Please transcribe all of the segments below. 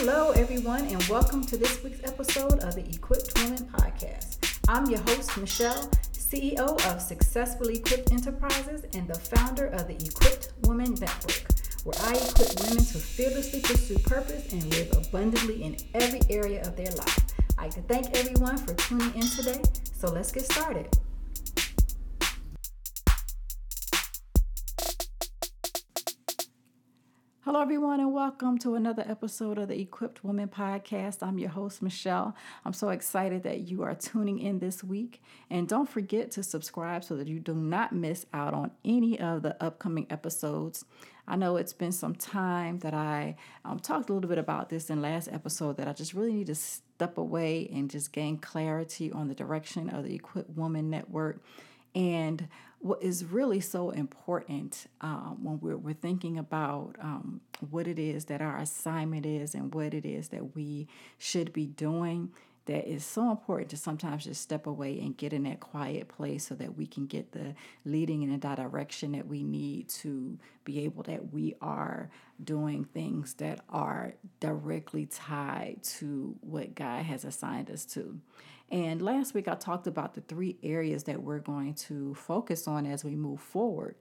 Hello, everyone, and welcome to this week's episode of the Equipped Women Podcast. I'm your host, Michelle, CEO of Successfully Equipped Enterprises and the founder of the Equipped Women Network, where I equip women to fearlessly pursue purpose and live abundantly in every area of their life. I'd like to thank everyone for tuning in today. So let's get started. Hello, everyone, and welcome to another episode of the Equipped Woman Podcast. I'm your host, Michelle. I'm so excited that you are tuning in this week. And don't forget to subscribe so that you do not miss out on any of the upcoming episodes. I know it's been some time that I um, talked a little bit about this in last episode that I just really need to step away and just gain clarity on the direction of the Equipped Woman Network and what is really so important um, when we're, we're thinking about um, what it is that our assignment is and what it is that we should be doing that is so important to sometimes just step away and get in that quiet place so that we can get the leading in that direction that we need to be able that we are doing things that are directly tied to what God has assigned us to. And last week I talked about the three areas that we're going to focus on as we move forward.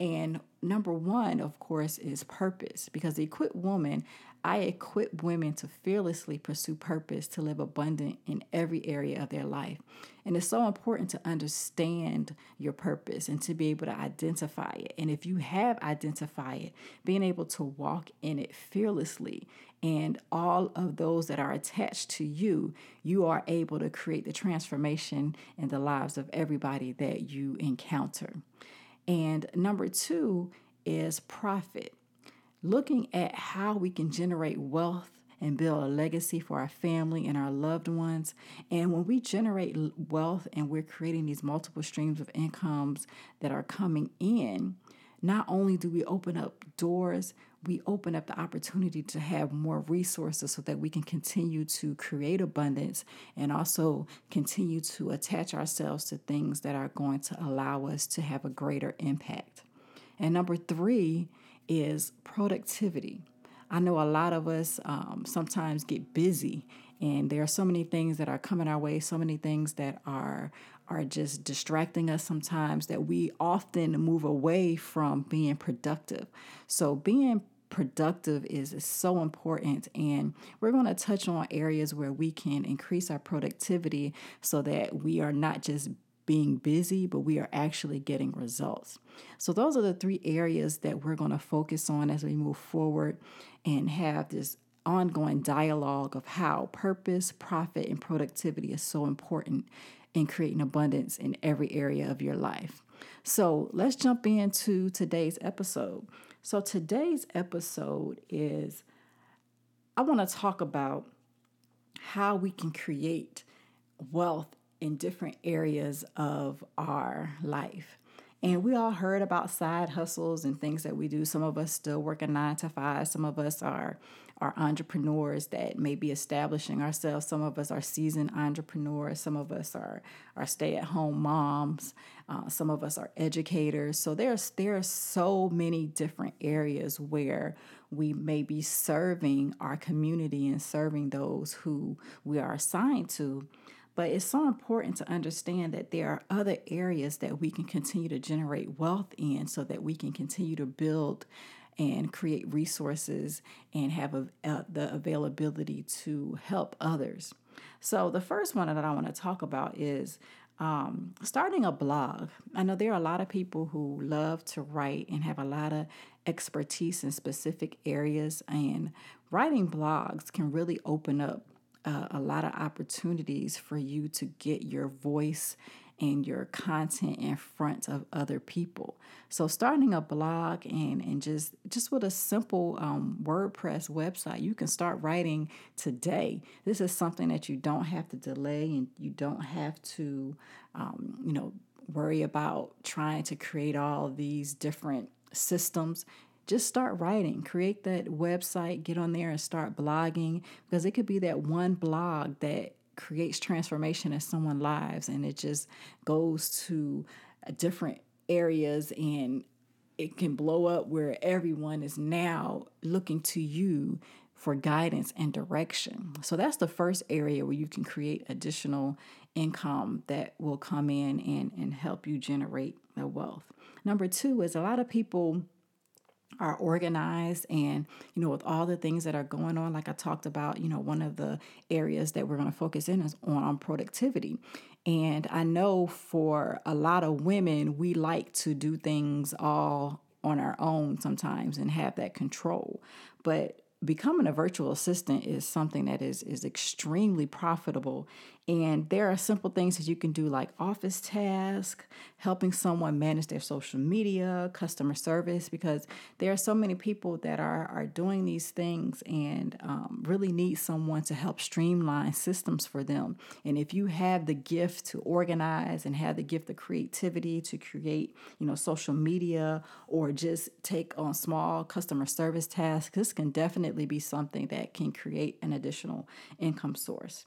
And number one, of course, is purpose. Because the equipped woman, I equip women to fearlessly pursue purpose, to live abundant in every area of their life. And it's so important to understand your purpose and to be able to identify it. And if you have identified it, being able to walk in it fearlessly and all of those that are attached to you, you are able to create the transformation in the lives of everybody that you encounter. And number two is profit. Looking at how we can generate wealth and build a legacy for our family and our loved ones. And when we generate wealth and we're creating these multiple streams of incomes that are coming in, not only do we open up doors, we open up the opportunity to have more resources so that we can continue to create abundance and also continue to attach ourselves to things that are going to allow us to have a greater impact. And number three is productivity. I know a lot of us um, sometimes get busy, and there are so many things that are coming our way, so many things that are are just distracting us sometimes that we often move away from being productive. So being productive is, is so important and we're going to touch on areas where we can increase our productivity so that we are not just being busy, but we are actually getting results. So, those are the three areas that we're going to focus on as we move forward and have this ongoing dialogue of how purpose, profit, and productivity is so important in creating abundance in every area of your life. So, let's jump into today's episode. So, today's episode is I want to talk about how we can create wealth in different areas of our life. And we all heard about side hustles and things that we do. Some of us still work a nine to five. Some of us are are entrepreneurs that may be establishing ourselves. Some of us are seasoned entrepreneurs. Some of us are are stay at home moms. Uh, some of us are educators. So there's there are so many different areas where we may be serving our community and serving those who we are assigned to. But it's so important to understand that there are other areas that we can continue to generate wealth in so that we can continue to build and create resources and have a, the availability to help others. So, the first one that I want to talk about is um, starting a blog. I know there are a lot of people who love to write and have a lot of expertise in specific areas, and writing blogs can really open up uh, a lot of opportunities for you to get your voice and your content in front of other people. So starting a blog and and just just with a simple um, WordPress website, you can start writing today. This is something that you don't have to delay and you don't have to, um, you know, worry about trying to create all these different systems just start writing. Create that website, get on there and start blogging because it could be that one blog that creates transformation in someone's lives and it just goes to uh, different areas and it can blow up where everyone is now looking to you for guidance and direction. So that's the first area where you can create additional income that will come in and, and help you generate the wealth. Number two is a lot of people are organized and you know with all the things that are going on like i talked about you know one of the areas that we're going to focus in is on, on productivity. And i know for a lot of women we like to do things all on our own sometimes and have that control. But becoming a virtual assistant is something that is is extremely profitable. And there are simple things that you can do like office tasks helping someone manage their social media customer service because there are so many people that are are doing these things and um, really need someone to help streamline systems for them. And if you have the gift to organize and have the gift of creativity to create you know social media or just take on small customer service tasks this can definitely definitely be something that can create an additional income source.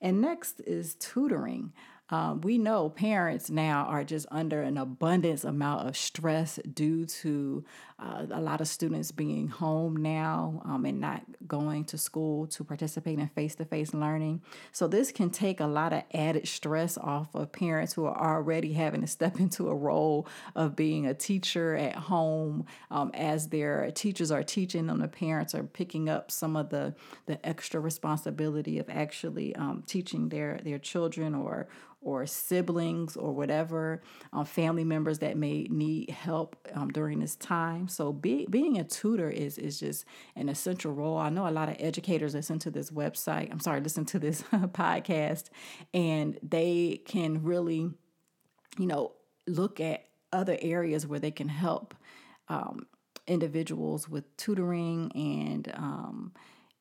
And next is tutoring. Um, we know parents now are just under an abundance amount of stress due to uh, a lot of students being home now um, and not going to school to participate in face to face learning. So, this can take a lot of added stress off of parents who are already having to step into a role of being a teacher at home um, as their teachers are teaching them. The parents are picking up some of the, the extra responsibility of actually um, teaching their, their children or or siblings or whatever um, family members that may need help um, during this time. So be, being a tutor is is just an essential role. I know a lot of educators listen to this website. I'm sorry, listen to this podcast, and they can really, you know, look at other areas where they can help um, individuals with tutoring and um,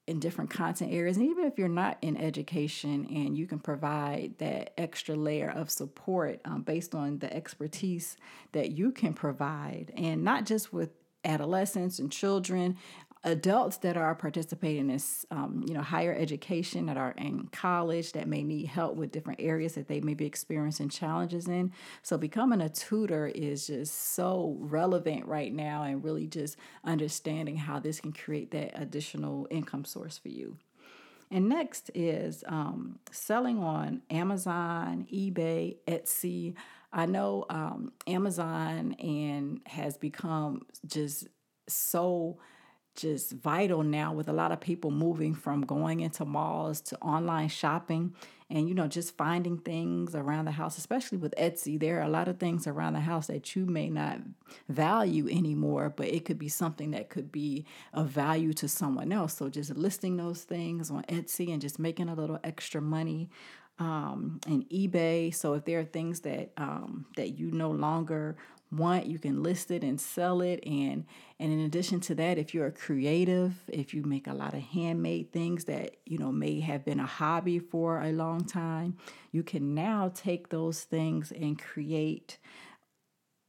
in different content areas. And even if you're not in education and you can provide that extra layer of support um, based on the expertise that you can provide, and not just with adolescents and children adults that are participating in um, you know higher education that are in college that may need help with different areas that they may be experiencing challenges in so becoming a tutor is just so relevant right now and really just understanding how this can create that additional income source for you and next is um, selling on Amazon, eBay, Etsy. I know um, Amazon and has become just so just vital now with a lot of people moving from going into malls to online shopping and you know just finding things around the house especially with Etsy. There are a lot of things around the house that you may not value anymore but it could be something that could be of value to someone else. So just listing those things on Etsy and just making a little extra money um, and eBay. So if there are things that um, that you no longer want you can list it and sell it and and in addition to that if you're a creative if you make a lot of handmade things that you know may have been a hobby for a long time you can now take those things and create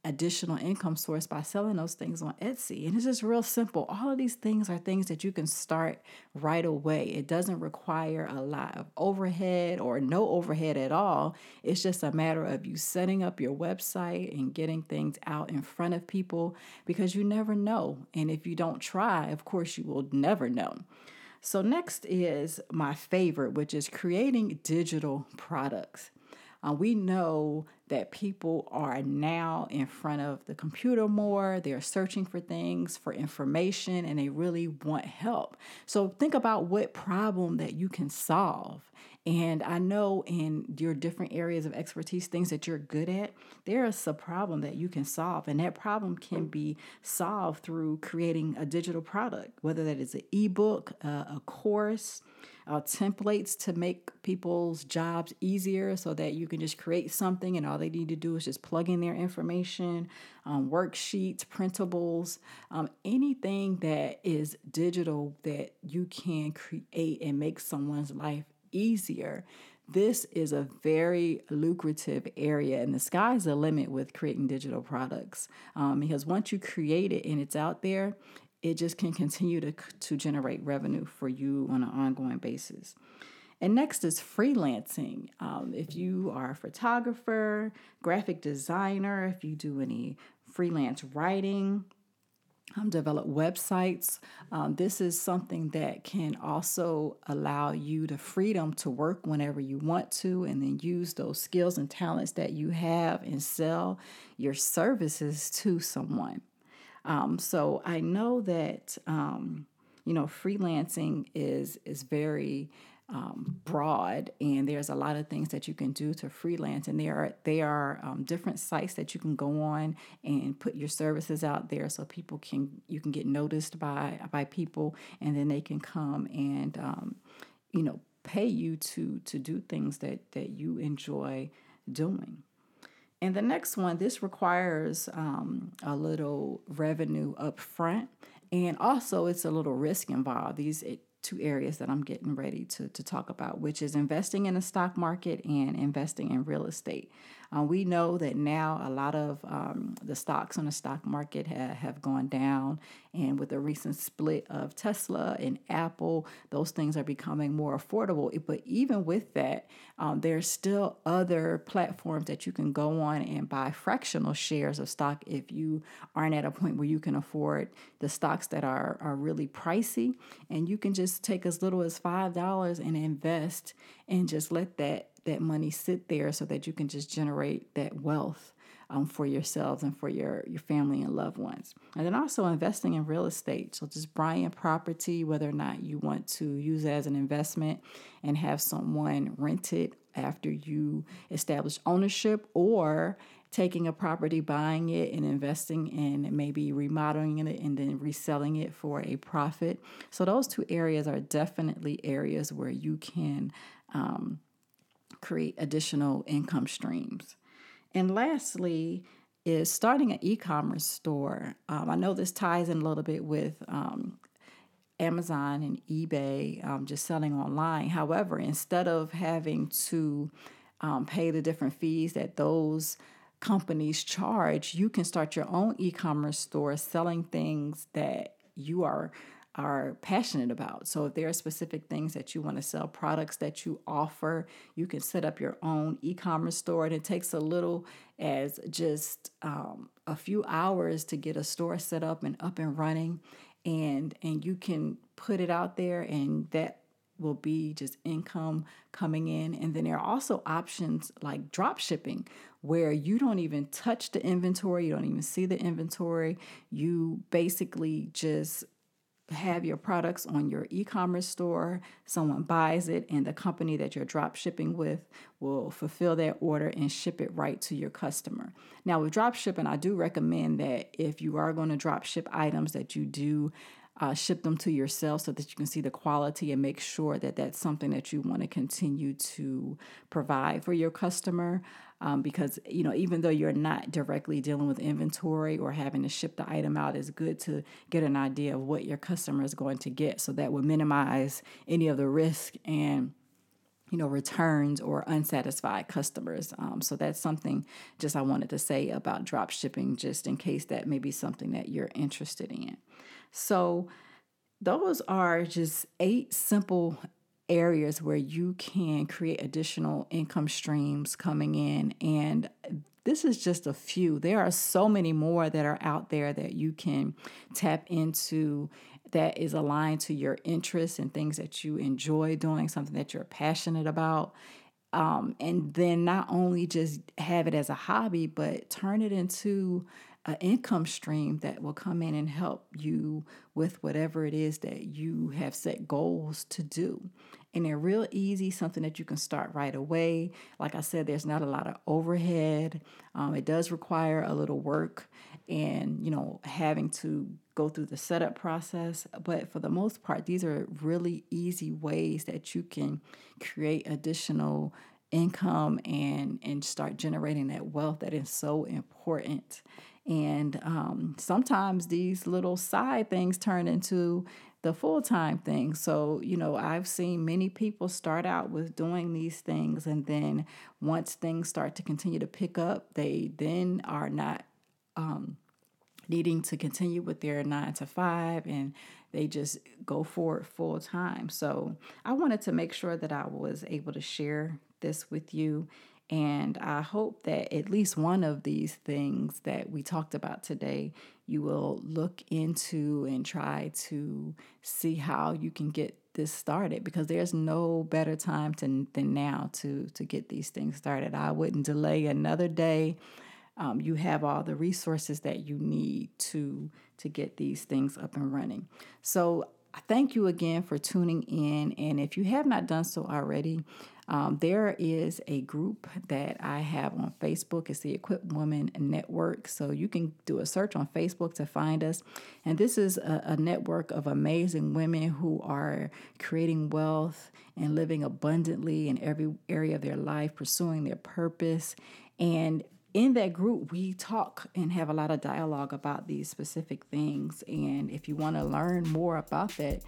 additional income source by selling those things on Etsy. And it's just real simple. All of these things are things that you can start right away. It doesn't require a lot of overhead or no overhead at all. It's just a matter of you setting up your website and getting things out in front of people because you never know. And if you don't try, of course, you will never know. So, next is my favorite, which is creating digital products. Uh, we know that people are now in front of the computer more. They're searching for things, for information, and they really want help. So think about what problem that you can solve. And I know in your different areas of expertise, things that you're good at, there is a problem that you can solve. And that problem can be solved through creating a digital product, whether that is an ebook, uh, a course, uh, templates to make people's jobs easier so that you can just create something and all they need to do is just plug in their information, um, worksheets, printables, um, anything that is digital that you can create and make someone's life easier. This is a very lucrative area, and the sky's the limit with creating digital products. Um, because once you create it and it's out there, it just can continue to, to generate revenue for you on an ongoing basis. And next is freelancing. Um, if you are a photographer, graphic designer, if you do any freelance writing, um, develop websites. Um, this is something that can also allow you the freedom to work whenever you want to and then use those skills and talents that you have and sell your services to someone. Um, so I know that um, you know freelancing is is very um, broad, and there's a lot of things that you can do to freelance. And there are there are um, different sites that you can go on and put your services out there, so people can you can get noticed by by people, and then they can come and um, you know pay you to to do things that that you enjoy doing. And the next one, this requires um, a little revenue up front. And also, it's a little risk involved. These it, two areas that I'm getting ready to, to talk about, which is investing in the stock market and investing in real estate. Uh, we know that now a lot of um, the stocks on the stock market ha- have gone down, and with the recent split of Tesla and Apple, those things are becoming more affordable. But even with that, um, there's still other platforms that you can go on and buy fractional shares of stock if you aren't at a point where you can afford the stocks that are, are really pricey. And you can just take as little as $5 and invest and just let that that money sit there so that you can just generate that wealth um, for yourselves and for your, your family and loved ones. And then also investing in real estate. So just buying property, whether or not you want to use it as an investment and have someone rent it after you establish ownership or taking a property, buying it, and investing in maybe remodeling it and then reselling it for a profit. So, those two areas are definitely areas where you can um, create additional income streams. And lastly, is starting an e commerce store. Um, I know this ties in a little bit with um, Amazon and eBay um, just selling online. However, instead of having to um, pay the different fees that those companies charge, you can start your own e commerce store selling things that you are are passionate about. So if there are specific things that you want to sell, products that you offer, you can set up your own e-commerce store. And it takes a little as just um, a few hours to get a store set up and up and running. And and you can put it out there and that will be just income coming in. And then there are also options like drop shipping, where you don't even touch the inventory, you don't even see the inventory. You basically just have your products on your e-commerce store. Someone buys it and the company that you're drop shipping with will fulfill that order and ship it right to your customer. Now with drop shipping i do recommend that if you are going to drop ship items that you do uh, ship them to yourself so that you can see the quality and make sure that that's something that you want to continue to provide for your customer um, because you know even though you're not directly dealing with inventory or having to ship the item out it's good to get an idea of what your customer is going to get so that will minimize any of the risk and you know returns or unsatisfied customers. Um, so that's something just i wanted to say about drop shipping just in case that may be something that you're interested in. So those are just eight simple areas where you can create additional income streams coming in. And this is just a few. There are so many more that are out there that you can tap into that is aligned to your interests and things that you enjoy doing, something that you're passionate about. Um, and then not only just have it as a hobby, but turn it into an income stream that will come in and help you with whatever it is that you have set goals to do. And they're real easy, something that you can start right away. Like I said, there's not a lot of overhead. Um, it does require a little work and, you know, having to go through the setup process. But for the most part, these are really easy ways that you can create additional income and and start generating that wealth that is so important and um, sometimes these little side things turn into the full time thing. So, you know, I've seen many people start out with doing these things, and then once things start to continue to pick up, they then are not um, needing to continue with their nine to five and they just go for it full time. So, I wanted to make sure that I was able to share this with you and I hope that at least one of these things that we talked about today you will look into and try to see how you can get this started because there's no better time to, than now to to get these things started. I wouldn't delay another day. Um, you have all the resources that you need to to get these things up and running. So thank you again for tuning in. And if you have not done so already, um, there is a group that I have on Facebook. It's the Equipped Woman Network. So you can do a search on Facebook to find us. And this is a, a network of amazing women who are creating wealth and living abundantly in every area of their life, pursuing their purpose. And in that group, we talk and have a lot of dialogue about these specific things. And if you want to learn more about that,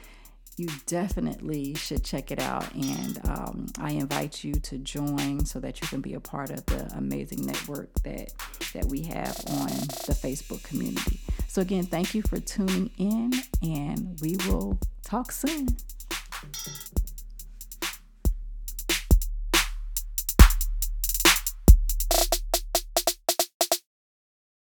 you definitely should check it out. And um, I invite you to join so that you can be a part of the amazing network that that we have on the Facebook community. So again, thank you for tuning in, and we will talk soon.